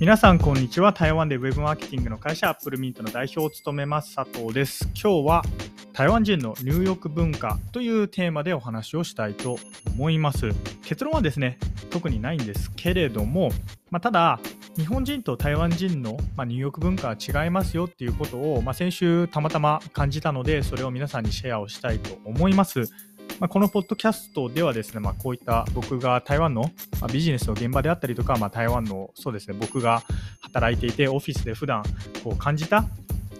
皆さんこんにちは。台湾でウェブマーケティングの会社アップルミントの代表を務めます佐藤です。今日は台湾人の入浴文化というテーマでお話をしたいと思います。結論はですね特にないんですけれども、まあ、ただ日本人と台湾人の、ま入浴文化は違いますよっていうことを、まあ、先週たまたま感じたのでそれを皆さんにシェアをしたいと思います。まあ、このポッドキャストではですね、まあ、こういった僕が台湾のまあビジネスの現場であったりとか、まあ、台湾のそうですね僕が働いていてオフィスで普段こう感じた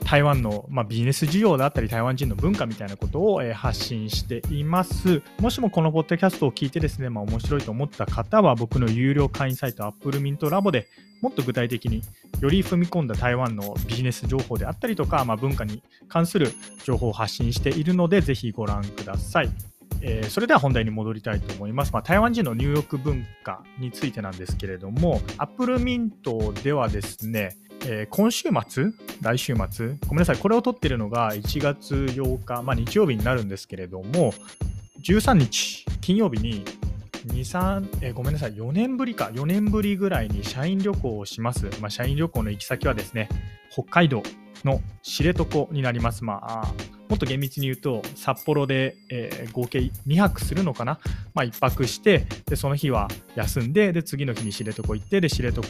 台湾の、まあ、ビジネス事業だったり台湾人の文化みたいなことを、えー、発信しています。もしもこのポッドキャストを聞いてですね、まあ、面白いと思った方は僕の有料会員サイト Apple Mint l a b でもっと具体的により踏み込んだ台湾のビジネス情報であったりとか、まあ、文化に関する情報を発信しているのでぜひご覧ください。えー、それでは本題に戻りたいと思います。まあ、台湾人の入浴文化についてなんですけれども、アップルミントではですね、えー、今週末、来週末、ごめんなさい、これを撮ってるのが1月8日、まあ、日曜日になるんですけれども、13日、金曜日に2、3、え、ごめんなさい、4年ぶりか、4年ぶりぐらいに社員旅行をします。まあ、社員旅行の行き先はですね、北海道の知床になります。まあ、もっと厳密に言うと、札幌で、えー、合計2泊するのかな、まあ、1泊して、でその日は休んで、で次の日に知床行って、で知床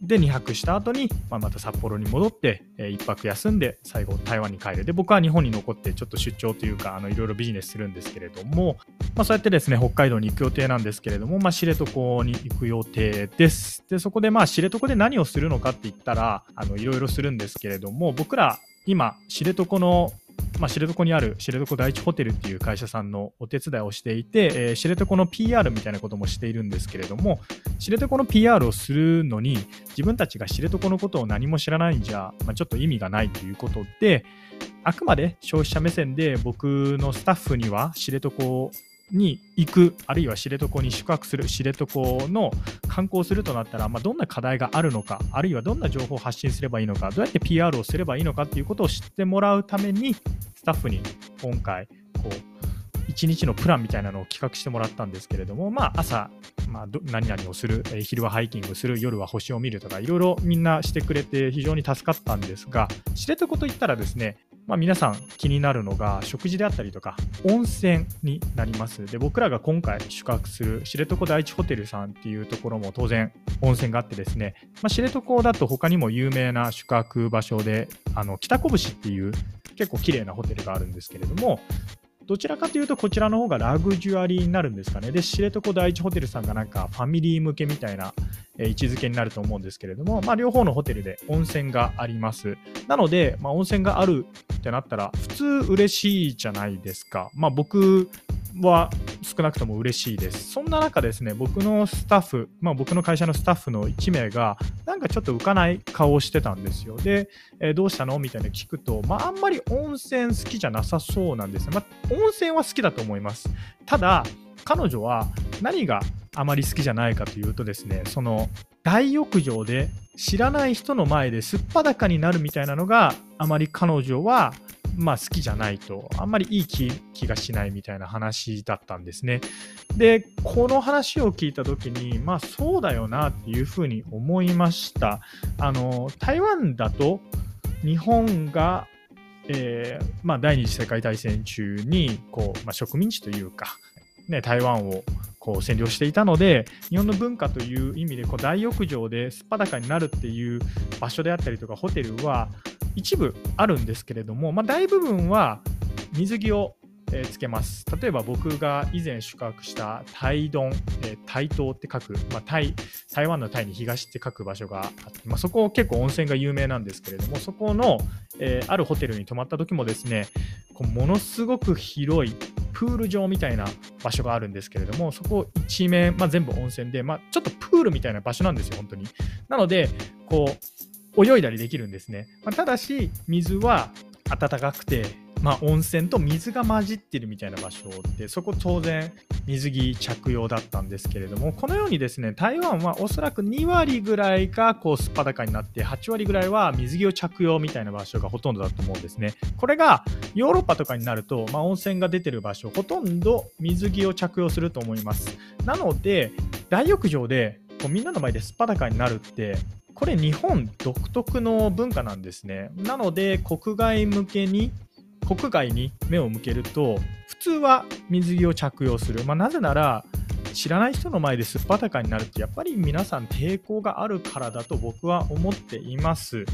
で2泊した後に、まあ、また札幌に戻って、えー、1泊休んで、最後台湾に帰る。で、僕は日本に残って、ちょっと出張というか、いろいろビジネスするんですけれども、まあ、そうやってですね、北海道に行く予定なんですけれども、まあ、知床に行く予定です。で、そこでまあ知床で何をするのかって言ったら、いろいろするんですけれども、僕ら今、知床のまあ、知床にある知床第一ホテルっていう会社さんのお手伝いをしていて、えー、知床の PR みたいなこともしているんですけれども、知床の PR をするのに、自分たちが知床のことを何も知らないんじゃ、まあ、ちょっと意味がないということで、あくまで消費者目線で僕のスタッフには知床に行く、あるいは知床に宿泊する、知床の観光するとなったら、まあ、どんな課題があるのか、あるいはどんな情報を発信すればいいのか、どうやって PR をすればいいのかっていうことを知ってもらうために、スタッフに今回、こう、1日のプランみたいなのを企画してもらったんですけれども、まあ、朝、まあ、何々をする、え昼はハイキングする、夜は星を見るとか、いろいろみんなしてくれて非常に助かったんですが、知床といったらですね、まあ、皆さん気になるのが食事であったりとか温泉になります。で僕らが今回宿泊する知床第一ホテルさんっていうところも当然温泉があってですね、まあ、知床だと他にも有名な宿泊場所であの北拳っていう結構綺麗なホテルがあるんですけれどもどちらかというとこちらの方がラグジュアリーになるんですかね。で、知床第一ホテルさんがなんかファミリー向けみたいな位置づけになると思うんですけれども、まあ、両方のホテルで温泉があります。なので、まあ、温泉があるってなったら、普通嬉しいじゃないですか。まあ、僕は少なくとも嬉しいです。そんな中ですね、僕のスタッフ、まあ、僕の会社のスタッフの1名が、なんかちょっと浮かない顔をしてたんですよ。で、えー、どうしたの？みたいな聞くと、まあ、あんまり温泉好きじゃなさそうなんですね。まあ、温泉は好きだと思います。ただ、彼女は何があまり好きじゃないかというとですね、その大浴場で知らない人の前ですっぱだかになるみたいなのがあまり彼女はまあ好きじゃないと、あんまりいい気気がしないみたいな話だったんですね。で、この話を聞いた時に、まあそうだよなっていうふうに思いました。あの、台湾だと日本がえーまあ、第二次世界大戦中にこう、まあ、植民地というか、ね、台湾をこう占領していたので日本の文化という意味でこう大浴場ですっぱだかになるっていう場所であったりとかホテルは一部あるんですけれども、まあ、大部分は水着を、つけます。例えば僕が以前宿泊した台東、えー、台東って書く、まあ、台台湾のタイに東って書く場所があって、まあ、そこ結構温泉が有名なんですけれども、そこの、えー、あるホテルに泊まった時もですね、こうものすごく広いプール場みたいな場所があるんですけれども、そこ一面、まあ、全部温泉で、まあ、ちょっとプールみたいな場所なんですよ、本当に。なので、こう、泳いだりできるんですね。まあ、ただし、水は暖かくて、まあ、温泉と水が混じってるみたいな場所で、そこ当然水着着用だったんですけれども、このようにですね、台湾はおそらく2割ぐらいがこうすっぱだかになって、8割ぐらいは水着を着用みたいな場所がほとんどだと思うんですね。これがヨーロッパとかになると、まあ、温泉が出てる場所、ほとんど水着を着用すると思います。なので、大浴場でこうみんなの前ですっぱだかになるってこれ日本独特の文化なんですね。なので国外向けに国外に目を向けると普通は水着を着用する、まあ、なぜなら知らない人の前ですっぱだかになるってやっぱり皆さん抵抗があるからだと僕は思っています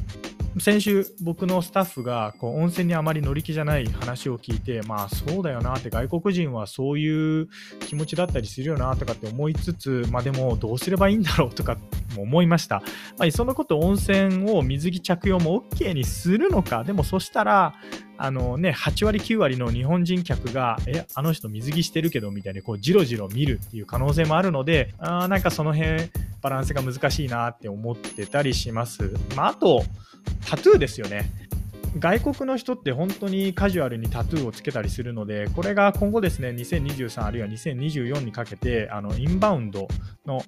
先週僕のスタッフがこう温泉にあまり乗り気じゃない話を聞いてまあそうだよなって外国人はそういう気持ちだったりするよなとかって思いつつまあでもどうすればいいんだろうとかも思いました、まあ、そのこと温泉を水着着用も OK にするのか。でもそしたらあのね、8割9割の日本人客が、え、あの人水着してるけどみたいにこうじろじろ見るっていう可能性もあるので、あなんかその辺バランスが難しいなって思ってたりします。まあ、あと、タトゥーですよね。外国の人って本当にカジュアルにタトゥーをつけたりするので、これが今後ですね、2023あるいは2024にかけて、あのインバウンドの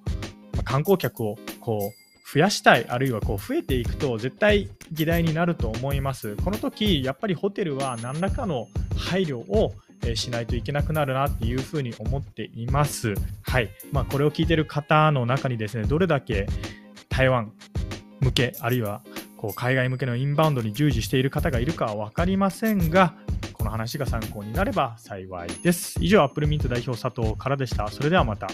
観光客をこう増やしたい、あるいはこう増えていくと絶対議題になると思います。この時、やっぱりホテルは何らかの配慮をしないといけなくなるなっていうふうに思っています。はい。まあ、これを聞いてる方の中にですね、どれだけ台湾向け、あるいはこう海外向けのインバウンドに従事している方がいるかは分かりませんが、この話が参考になれば幸いです。以上、アップルミント代表佐藤からでした。それではまた。